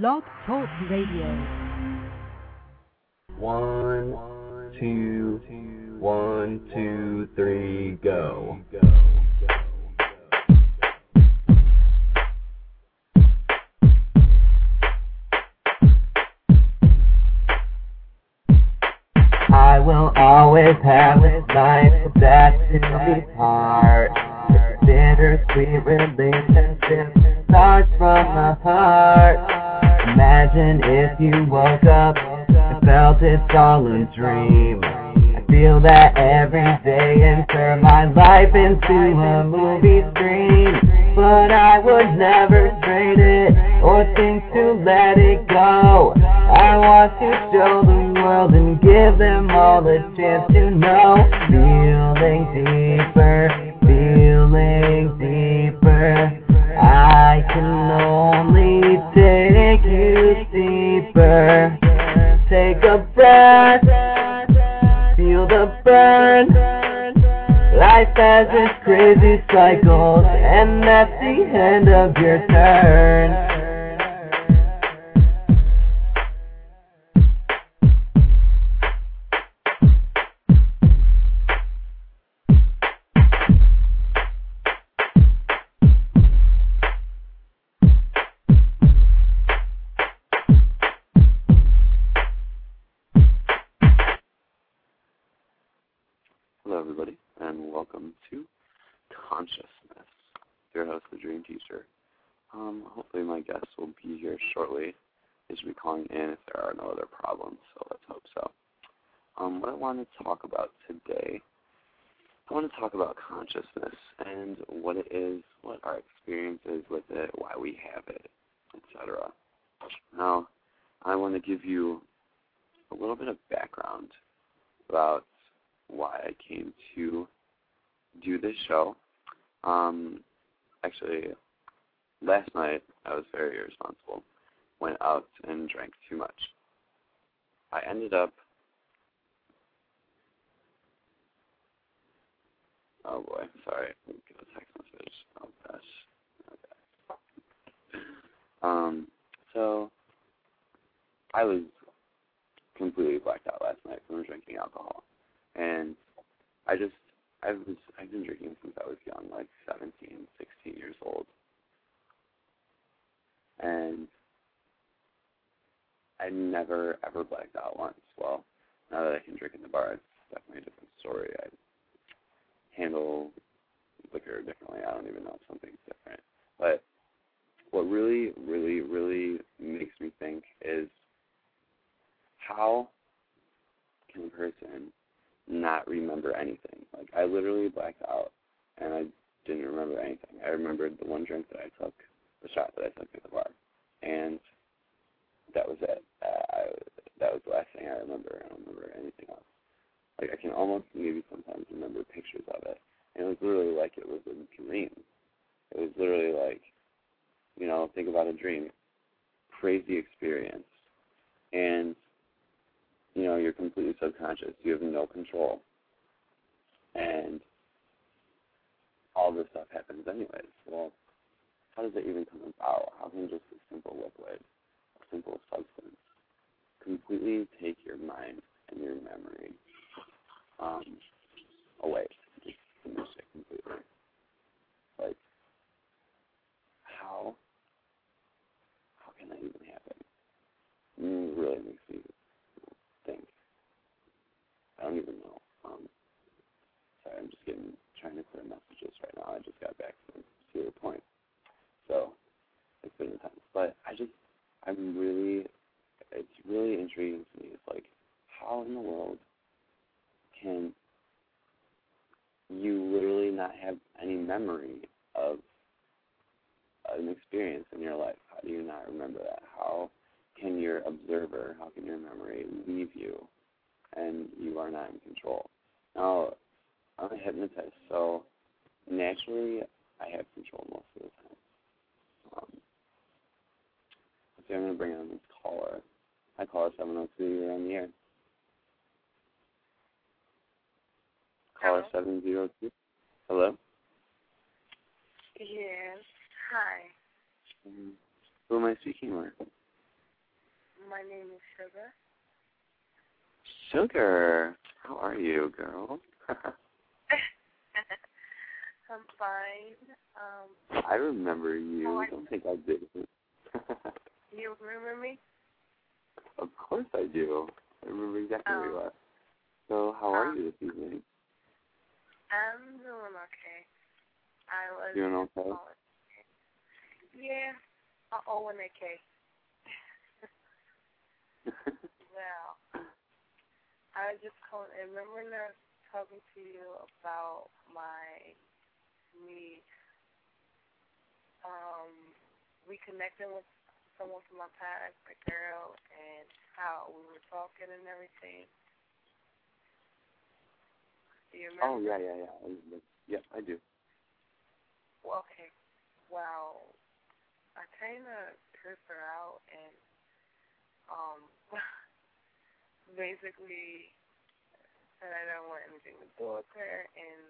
Blog Talk Radio. One, two, one, two, three, go. I will always have this life that to be part. Bittersweet relationship starts from the heart. Imagine if you woke up and felt it's all a dream. I feel that every day and turn my life into a movie screen. But I would never trade it or think to let it go. I want to show the world and give them all a chance to know. Feeling want to talk about consciousness and what it is, what our experience is with it, why we have it, etc. Now, I want to give you a little bit of background about why I came to do this show. Um, actually, last night I was very irresponsible. Went out and drank too much. I ended up. Oh boy, sorry. Get a text message. Oh gosh. Okay. Um, so I was completely blacked out last night from drinking alcohol and I just I was I've been drinking since I was young, like 17, 16 years old, and I never ever blacked out once. Well, now that I can drink in the bar, it's definitely a different story. I handle liquor differently. I don't even know if something's different, but what really, really, really makes me think is how can a person not remember anything. Like I literally blacked out and I didn't remember anything. I remembered the one drink that I took, the shot that I took at the bar, and that was it. Uh, I, that was the last thing I remember. I don't remember anything else. Like I can almost maybe sometimes remember pictures of it, and it was literally like it was a dream. It was literally like, you know, think about a dream, crazy experience, and you know, you're completely subconscious. You have no control. And all this stuff happens anyways. Well, how does it even come about? How can just a simple liquid, a simple substance, completely take your mind and your memory um, away? Just diminish it completely. Like, how? How can that even happen? It really makes me think. I don't even know. Um, sorry, I'm just getting trying to clear messages right now. I just got back from Cedar Point, so it's been intense. But I just, I'm really, it's really intriguing to me. It's like, how in the world can you literally not have any memory of an experience in your life? How do you not remember that? How can your observer, how can your memory leave you and you are not in control? Now, I'm a hypnotist, so naturally I have control most of the time. Um, so I'm going to bring on this caller. Hi, caller 702, you're on the air. Caller 702. Hello? Yes. Hi. Mm-hmm. Who am I speaking with? my name is Sugar. Sugar, how are you, girl? I'm fine. Um, I remember you. Oh, I I- don't think I did. you remember me? of course I do. I remember exactly where you Oh. are. So, how are Um, you this evening? I'm doing okay. I was. Doing okay? Yeah, a O and a K. Well, I was just calling. I remember when I was talking to you about my me um reconnecting with someone from my past, a girl, and how we were talking and everything. Do you remember? oh yeah, yeah, yeah. Yep, I do. Well, okay. Well, I kind of cursed her out and um basically said I don't want anything to do with her and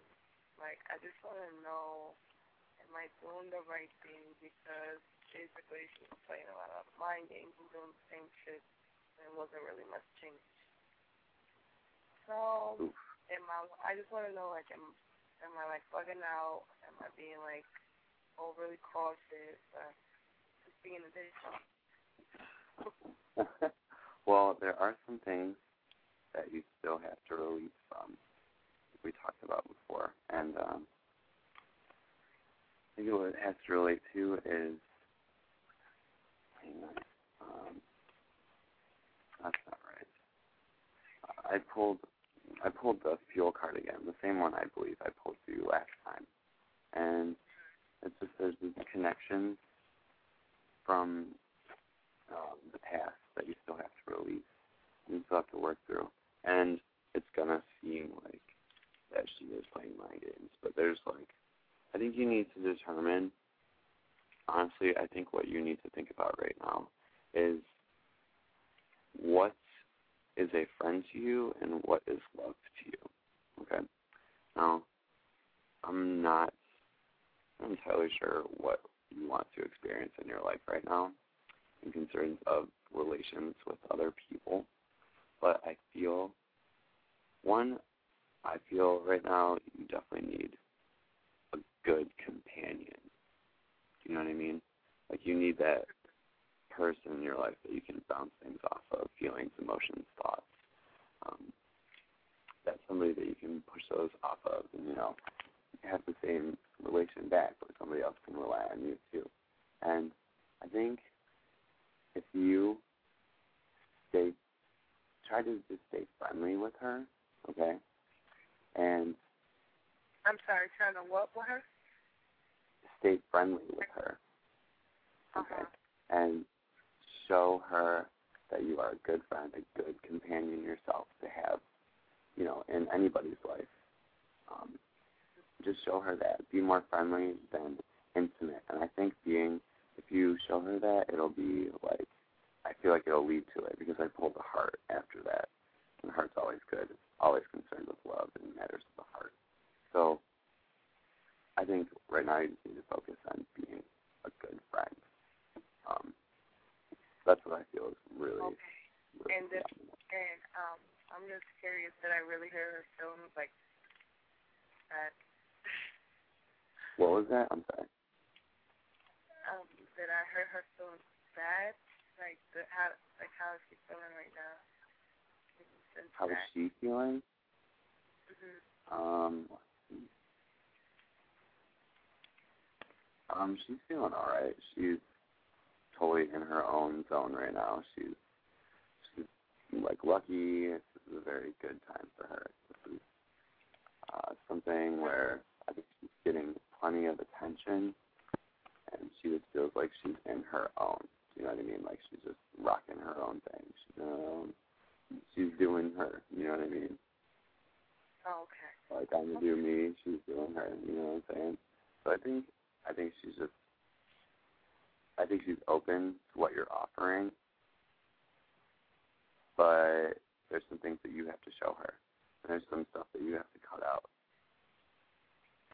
like I just want to know am I doing the right thing because basically she was playing a lot of mind games and doing the same shit and it wasn't really much change. So Oof. am I I just want to know like am am I like bugging out? Am I being like overly cautious or just being a bitch? well, there are some things that you still have to release from. We talked about before, and um, I think what it has to relate to is. Hang. Um, that's not right. I pulled, I pulled the fool card again, the same one I believe I pulled for you last time, and it just says these connections from um, the past that you still have to release and you still have to work through. And it's gonna seem like that she is playing mind games, but there's like, I think you need to determine. Honestly, I think what you need to think about right now is what is a friend to you and what is love to you. Okay. Now, I'm not entirely sure what you want to experience in your life right now in concerns of relations with other people. But I feel, one, I feel right now you definitely need a good companion. You know what I mean? Like you need that person in your life that you can bounce things off of, feelings, emotions, thoughts. Um, that's somebody that you can push those off of and, you know, have the same relation back, but somebody else can rely on you too. And I think if you stay, try to just stay friendly with her, okay? And I'm sorry, trying to what with her? Stay friendly with her, okay? Uh-huh. And show her that you are a good friend, a good companion yourself to have, you know, in anybody's life. Um, just show her that. Be more friendly than intimate. And I think being, if you show her that, it'll be like, I feel like it'll lead to it because I pulled the heart after that. And the heart's always good. It's always concerned with love and matters of the heart. So I think right now you just need to focus on being a good friend. Um, that's what I feel is really, Okay. really And if- And um I'm just curious, did I really hear her feelings like that What was that? I'm sorry. um did I hear her feeling bad? Like the how like how is she feeling right now? Since How is that. she feeling? Mhm. Um, let's see. Um, she's feeling all right. She's totally in her own zone right now. She's she's like lucky. This is a very good time for her. This is something where I think she's getting plenty of attention, and she just feels like she's in her own. You know what I mean? Like she's just rocking her own thing. She's in her own. She's doing her. You know what I mean? Oh, okay. like I'm gonna do me, she's doing her, you know what I'm saying? So I think I think she's just I think she's open to what you're offering. But there's some things that you have to show her. And there's some stuff that you have to cut out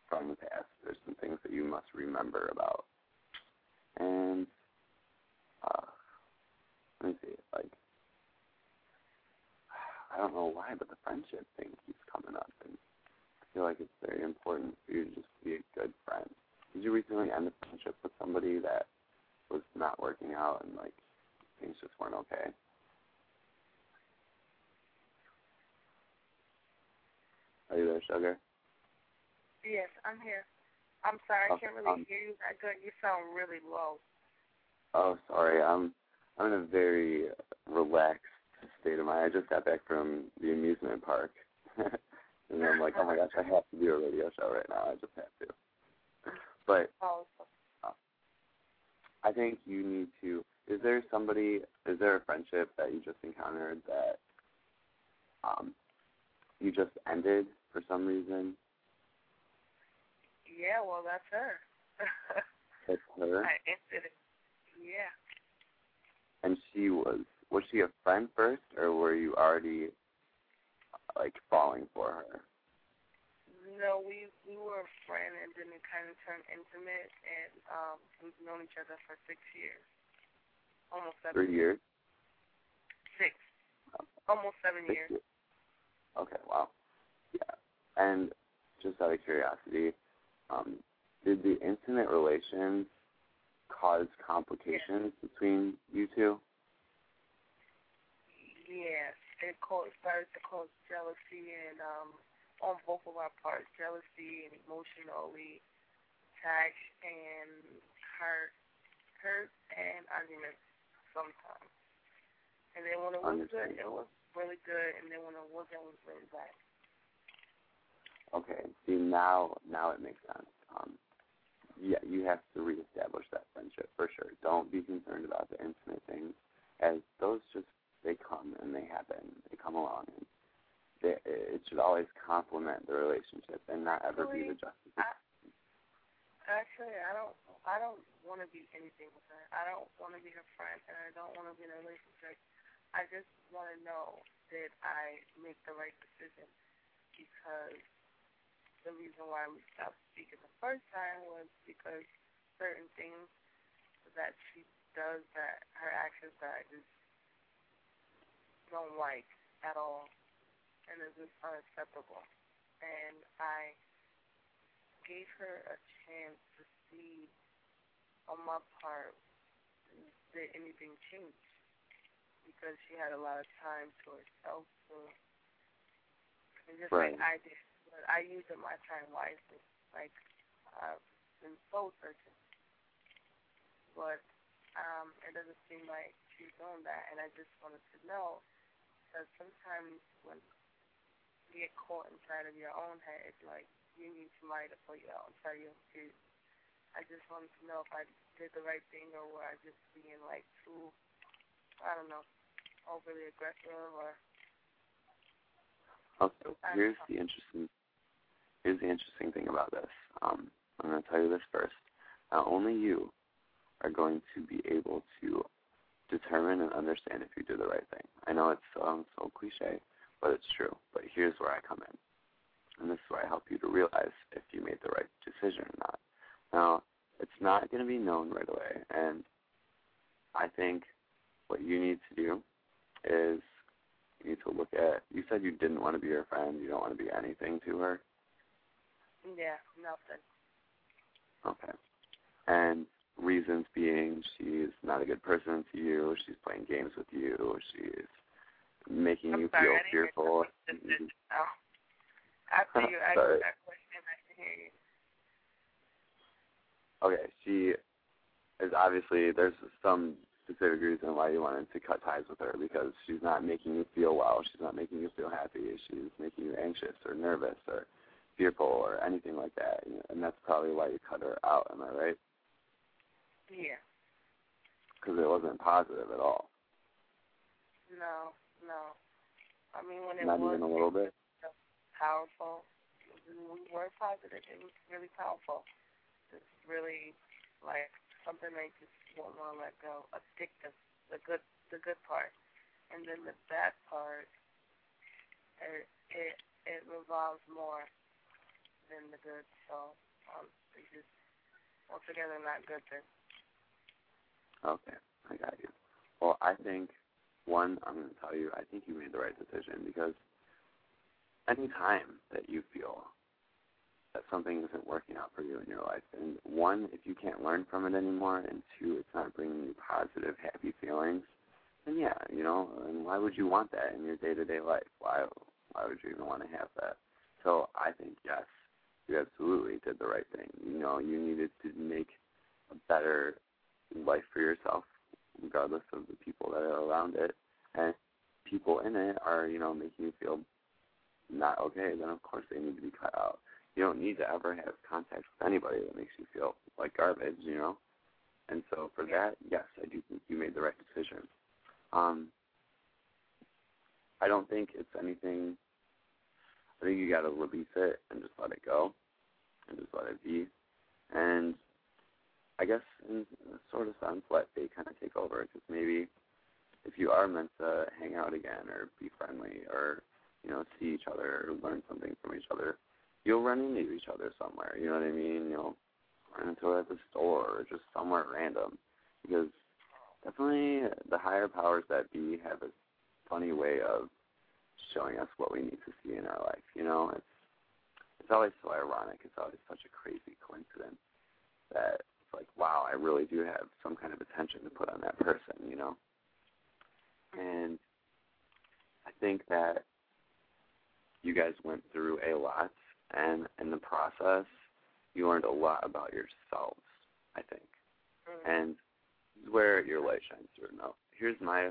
from the past. There's some things that you must remember about. And uh me see. Like, I don't know why, but the friendship thing keeps coming up, and I feel like it's very important for you to just be a good friend. Did you recently end a friendship with somebody that was not working out and like things just weren't okay? Are you there, Sugar? Yes, I'm here. I'm sorry, I can't really um, hear you that good. You sound really low. Oh, sorry. I'm I'm in a very relaxed state of mind. I just got back from the amusement park, and I'm like, oh my gosh, I have to do a radio show right now. I just have to. But Oh, I think you need to. Is there somebody? Is there a friendship that you just encountered that um you just ended for some reason? Yeah, well, that's her. It's her, I ended it. Yeah. and she was. Was she a friend first, or were you already like falling for her? No, we we were a friend and then it kind of turned intimate, and um, we've known each other for six years, almost seven. Three years. Six, almost seven Six years. years. Okay, wow. Yeah. And just out of curiosity, um, did the intimate relations cause complications between you two? Yes, it caused started to cause jealousy and um on both of our parts, jealousy and emotionally attached and hurt, hurt and arguments sometimes. And then when it was good, it was really good, and then when it wasn't, it was really bad. Okay. See now now it makes sense. Um yeah, you have to reestablish that friendship for sure. Don't be concerned about the intimate things as those just they come and they happen. They come along and they, it should always complement the relationship and not ever be the justification. Actually, I don't. I don't want to be anything with her. I don't want to be her friend, and I don't want to be in a relationship. I just want to know that I make the right decision because the reason why we stopped speaking the first time was because certain things that she does that her actions that I just don't like at all, and it's just unacceptable. And I gave her a chance to see on my part did anything change because she had a lot of time to herself and just Right. like I did. But I used my time wisely. Like I've been soul searching. But um it doesn't seem like she's doing that and I just wanted to know because sometimes when you get caught inside of your own head, like you need somebody to pull you out and tell you to. I just wanted to know if I did the right thing or were I just being like too, I don't know, overly aggressive or. Okay, here's the interesting here's the interesting thing about this. Um, I'm going to tell you this first. Not only you are going to be able to determine and understand if you do the right thing. I know it sounds so cliche, but it's true. But here's where I come in. And this is where I help you to realize if you made the right decision or not. Now, it's not going to be known right away. And I think what you need to do is you need to look at, you said you didn't want to be her friend, you don't want to be anything to her. Yeah, nothing. Okay. And reasons being she's not a good person to you, she's playing games with you, she's making I'm you sorry, feel fearful. Oh. After you asked that question, I can hear you. Okay, she is obviously there's some specific reason why you wanted to cut ties with her because she's not making you feel well, she's not making you feel happy, she's making you anxious or nervous or fearful or anything like that, and that's probably why you cut her out. Am I right? Yeah. Because it wasn't positive at all. No, no. I mean, when it Not was even a little bit. powerful, we were positive. It was really powerful. It's really like something I just won't want to let go. Addictive. The good, the good part, and then the bad part. It it it revolves more than the good. So um, it's just altogether not good. Then. Okay, I got you. Well, I think one, I'm going to tell you, I think you made the right decision because any time that you feel that something isn't working out for you in your life, and one, if you can't learn from it anymore, and two, it's not bringing you positive, happy feelings, then yeah, you know, and why would you want that in your day-to-day life? Why, why would you even want to have that? So I think yes, you absolutely did the right thing. You know, you needed to make a better life for yourself, regardless of the people that are around it, and people in it are, you know, making you feel not okay. Then of course they need to be cut out. You don't need to ever have contact with anybody that makes you feel like garbage, you know. And so for that, yes, I do think you made the right decision. Um, I don't think it's anything. I think you got to release it and just let it go, and just let it be. And I guess in a sort of sense, let fate kind of take over. Because maybe if you are meant to hang out again or be friendly or you know see each other or learn something from each other, you'll run into each other somewhere. You know what I mean? You'll run into it at the store or just somewhere random. Because definitely the higher powers that be have a funny way of showing us what we need to see in our life. You know, it's it's always so ironic. It's always such a crazy coincidence that it's like, wow, I really do have some kind of attention to put on that person, you know? And I think that you guys went through a lot, and in the process, you learned a lot about yourselves, I think. Mm-hmm. And where your light shines through. Now, here's my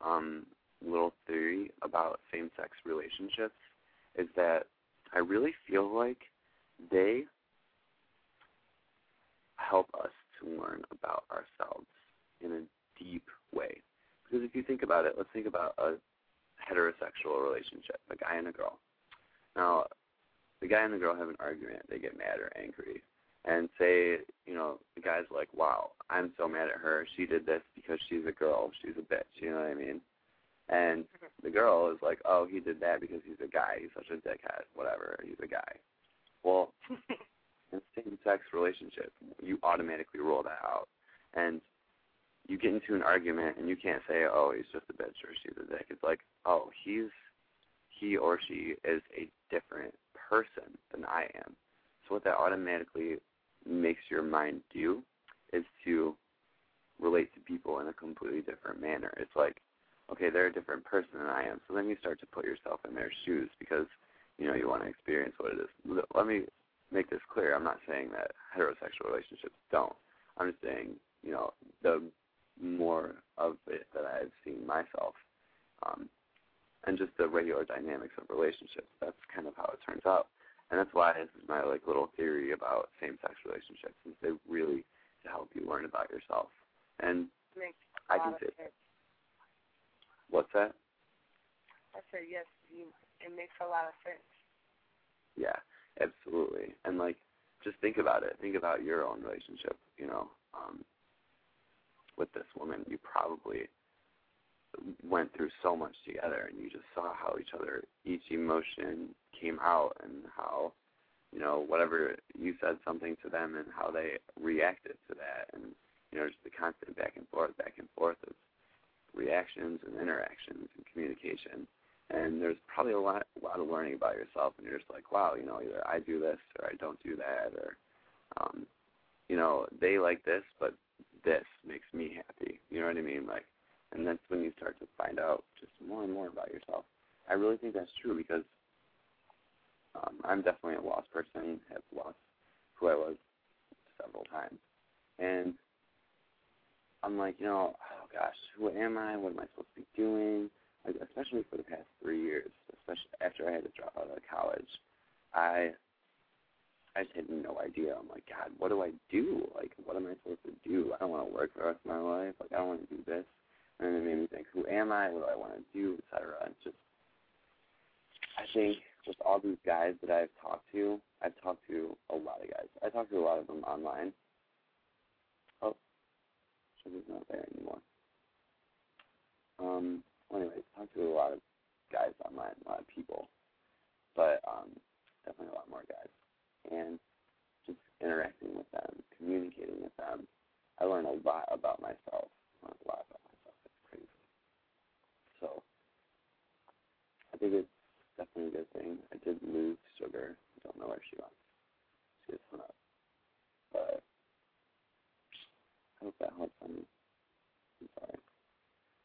um, little theory about same-sex relationships is that I really feel like they help us to learn about ourselves in a deep way. Because if you think about it, let's think about a heterosexual relationship, a guy and a girl. Now, the guy and the girl have an argument, they get mad or angry, and say, you know, the guy's like, wow, I'm so mad at her. She did this because she's a girl. She's a bitch. You know what I mean? And mm-hmm. the girl is like, oh, he did that because he's a guy. He's such a dickhead. Whatever. He's a guy. Well, in same-sex relationship, you automatically roll that out, and you get into an argument, and you can't say, "Oh, he's just a bitch" or "she's a dick." It's like, "Oh, he's he or she is a different person than I am." So what that automatically makes your mind do is to relate to people in a completely different manner. It's like, okay, they're a different person than I am. So then you start to put yourself in their shoes because you know you want to experience what it is. Let me make this clear. I'm not saying that heterosexual relationships don't. I'm just saying, you know, the more of it that I've seen myself, um, and just the regular dynamics of relationships. That's kind of how it turns out, and that's why this is my like little theory about same-sex relationships. Is they really to help you learn about yourself, and I can say. What's that? I said yes. You, it makes a lot of sense. Yeah, absolutely. And like, just think about it. Think about your own relationship. You know, um, with this woman, you probably went through so much together, and you just saw how each other, each emotion came out, and how, you know, whatever you said something to them, and how they reacted to that, and you know, just the constant back and forth, back and forth of reactions and interactions and communication. And there's probably a lot a lot of learning about yourself and you're just like wow you know either i do this or i don't do that or um you know they like this but this makes me happy. You know what i mean? Like and that's when you start to find out just more and more about yourself. I really think that's true because um i'm definitely a lost person have lost who i was several times. And i'm like you know gosh who am i what am i supposed to be doing like especially for the past three years, especially after I had to drop out of college, I I just had no idea. I'm like, God, what do I do? Like, what am I supposed to do? I don't want to work for the rest of my life. Like, I don't want to do this. And it made me think, who am I? What do I want to do, etc. It's just, I think with all these guys that I've talked to, I've talked to a lot of guys. I talked to a lot of them online. Oh, Sugar's not there. Um, well, anyways, talked to a lot of guys online, a lot of people, but um, definitely a lot more guys, and just interacting with them, communicating with them. I learned a lot about myself. Learned a lot about myself. It's crazy. So I think it's definitely a good thing. I did lose sugar. I don't know where she went. She just hung up. But I hope that helps. I'm sorry.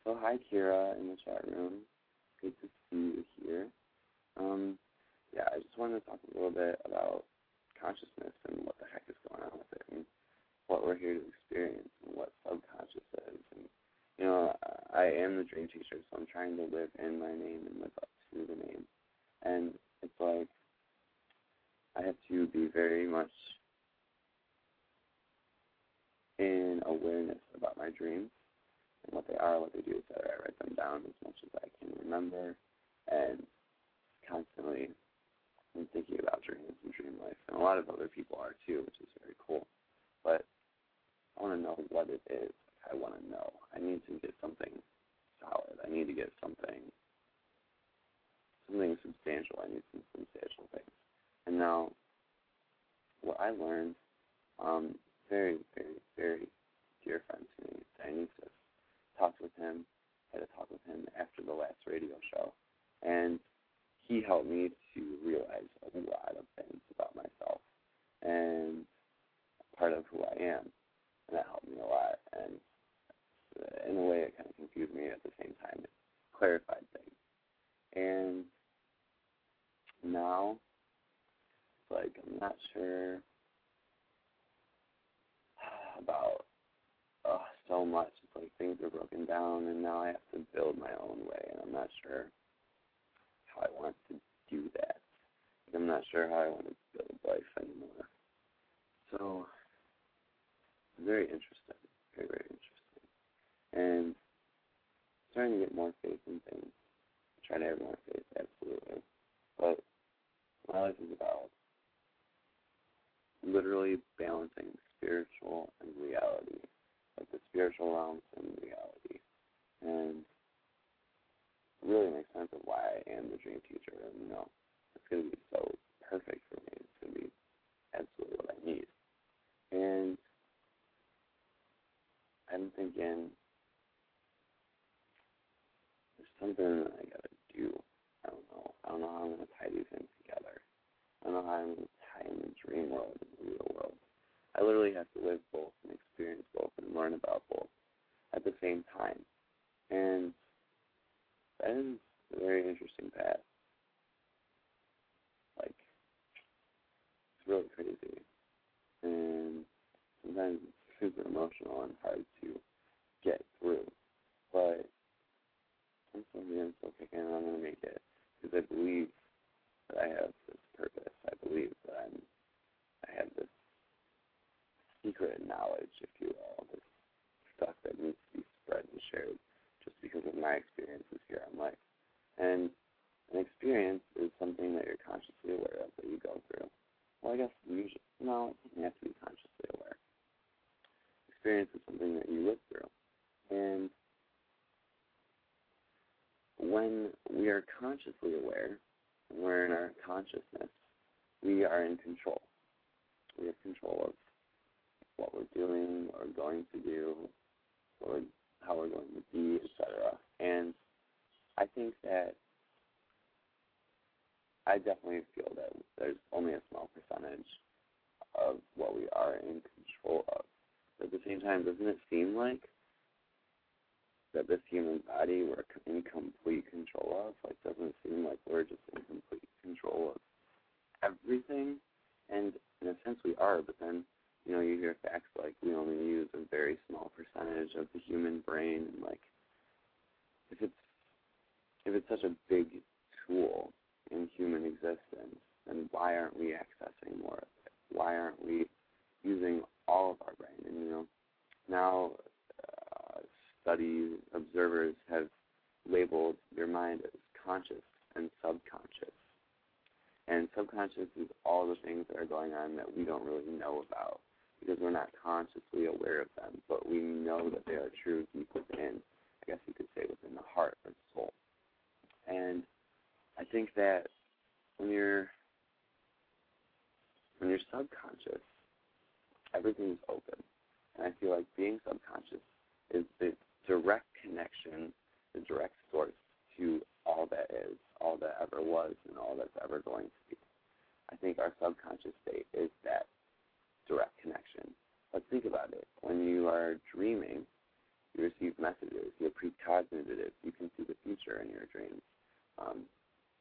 So hi Kira in the chat room. Good to see you here. Um, yeah, I just wanted to talk a little bit about consciousness and what the heck is going on with it and what we're here to experience and what subconscious is. And, you know, I am the dream teacher, so I'm trying to live in my name and live up to the name. And it's like I have to be very much in awareness about my dreams and what they are, what they do, etc. I write them down as much as I can remember and constantly I'm thinking about dreams and dream life. And a lot of other people are too, which is very cool. But I want to know what it is. I want to know. I need to get something solid. I need to get something something substantial. I need some substantial things. And now, what I learned, um, very, very, very dear friend to me, Dionysus, talked with him, had a talk with him after the last radio show, and he helped me to realize a lot of things about myself and part of who I am, and that helped me a lot. And in a way, it kind of confused me at the same time. It clarified things, and now, like I'm not sure about uh, so much. Things are broken down, and now I have to build my own way, and I'm not sure how I want to do that. I'm not sure how I want to build life anymore. So, very interesting, very very interesting, and starting to get more faith in things. Try to have more faith, absolutely, but my life is about literally balancing spiritual and reality, like the spiritual realms and reality. And really makes sense of why I am the dream teacher. And, you know, it's going to be so perfect for me. It's going to be absolutely what I need. And I'm thinking there's something that I got to do. I don't know. I don't know how I'm going to tie these things together. I don't know how I'm going to tie in the dream world and the real world. I literally have to live both and experience both and learn about both at the same time. And that is a very interesting path. Like, it's really crazy. And sometimes it's super emotional and hard to get through. But I'm still here, I'm still kicking, and I'm going to make it. Because I believe that I have this purpose. I believe that I'm, I have this secret knowledge, if you will, this stuff that needs to be spread and shared just because of my experiences here on life. And an experience is something that you're consciously aware of that you go through. Well, I guess usually, no, doesn't have to be consciously aware. Experience is something that you live through. And when we are consciously aware, we're in our consciousness, we are in control. We have control of what we're doing or going to do, or how we're going to be, etc. And I think that I definitely feel that there's only a small percentage of what we are in control of. But at the same time, doesn't it seem like that this human body we're in complete control of? Like, doesn't it seem like we're just in complete control of everything? And in a sense, we are. But then, you know, you hear facts like we only use a very small percentage of the human brain, and like, if it's if it's such a big tool in human existence, then why aren't we accessing more of it? Why aren't we using all of our brain? And you know, now uh, studies, observers have labeled your mind as conscious and subconscious. And subconscious is all the things that are going on that we don't really know about because we're not consciously aware of them, but we know that they are true deep within, I guess you could say within the heart or the soul. And I think that when you're when you're subconscious, everything's open. And I feel like being subconscious is the direct connection, the direct source to all that is, all that think our subconscious state is that direct connection. But think about it. When you are dreaming, you receive messages. You're precognitive. You can see the future in your dreams. Um,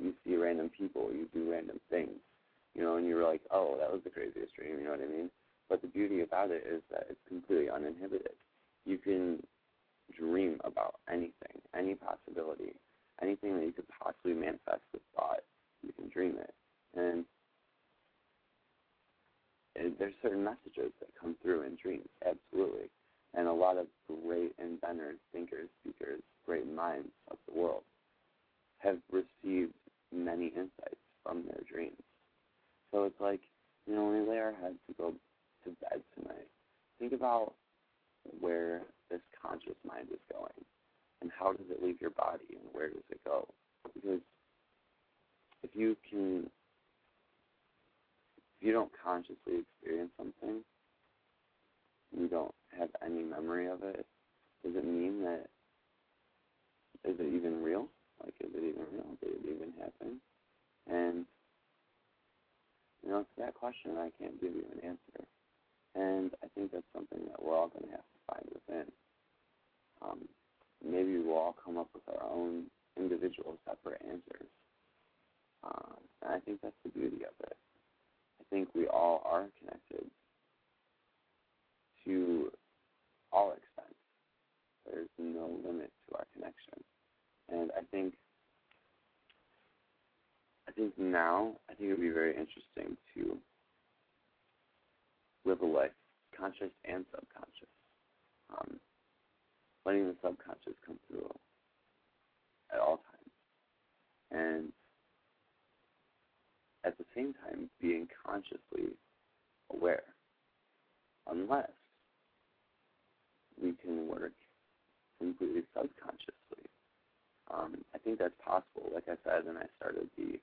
you see random people. You do random things. You know, and you're like, oh, that was the craziest dream. You know what I mean? But the beauty about it is that it's completely uninhibited. You can dream about anything, any possibility, anything that you could possibly manifest with thought. You can dream it, and there's certain messages that come through in dreams, absolutely. And a lot of great inventors, thinkers, speakers, great minds of the world have received many insights from their dreams. So it's like, you know, when we lay our heads to go to bed tonight, think about where this conscious mind is going and how does it leave your body and where does it go? Because if you can if you don't consciously experience something, you don't have any memory of it, does it mean that is it even real? Like is it even real? Did it even happen? And you question I can't give you an answer. And I think that's something that we're all going to have to find within. Um, maybe we'll all come up with our own individual separate answers. Um, and I think that's the beauty of it. I think we all are connected to all extent. There's no limit to our connection. And I think I think now I think it would be very interesting to live a life, conscious and subconscious. Um, letting the subconscious come through at all times. And at the same time being consciously aware. Unless we can work completely subconsciously. Um, I think that's possible. Like I said when I started the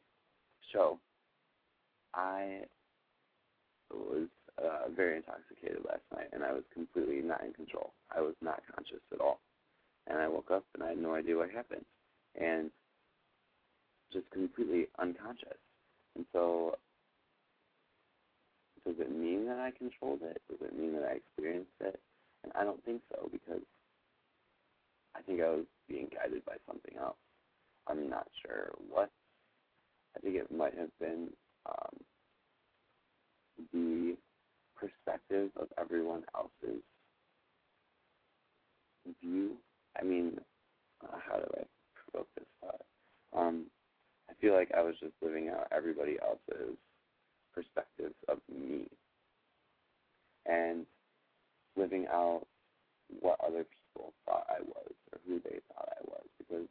show, I was uh, very intoxicated last night, and I was completely not in control. I was not conscious at all, and I woke up and I had no idea what happened, and just completely unconscious. And so, does it mean that I controlled it? Does it mean that I experienced it? And I don't think so because I think I was being guided by something else. I'm not sure what. I think it might have been um, the perspective of everyone else's view. I mean, uh, how do I provoke this thought? Um, I feel like I was just living out everybody else's perspectives of me and living out what other people thought I was or who they thought I was because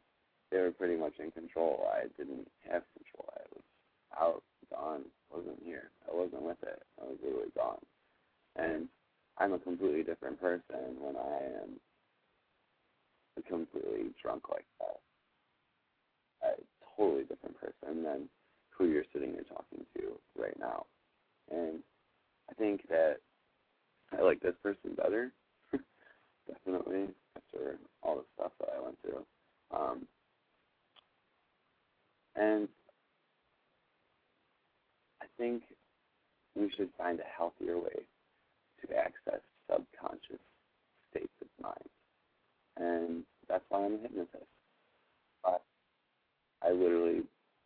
they were pretty much in control. I didn't have control. I was out, gone, wasn't here. I wasn't with it. I was literally gone. And I'm a completely different person when I am completely drunk like that. A totally different person than who you're sitting here talking to right now. And I think that I like this person better, definitely, after all the stuff that I went through. Um, and I think we should find a healthier way to access subconscious states of mind. And that's why I'm a hypnotist. But I literally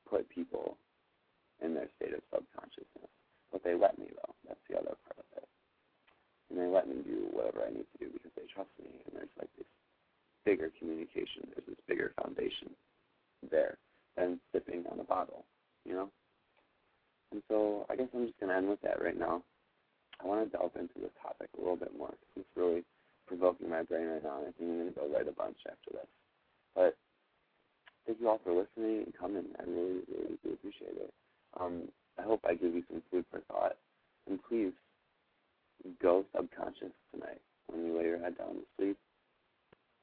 put people in their state of subconsciousness. But they let me, though. That's the other part of it. And they let me do whatever I need to do because they trust me. And there's like this bigger communication. There's this bigger foundation there than sipping on a bottle, you know? And so I guess I'm just going to end with that right now. I want to delve into this topic a little bit more it's really provoking my brain right now, I think I'm going to go write a bunch after this. But thank you all for listening and coming. I really, really do appreciate it. Um, I hope I give you some food for thought. And please go subconscious tonight. When you lay your head down to sleep,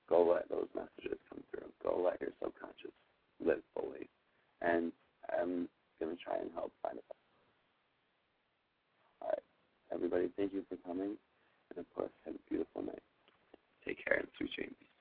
go let those messages come through. Go let your subconscious live fully. And I'm going to try and help find it. Everybody, thank you for coming. And of course, have a beautiful night. Take care and sweet dreams.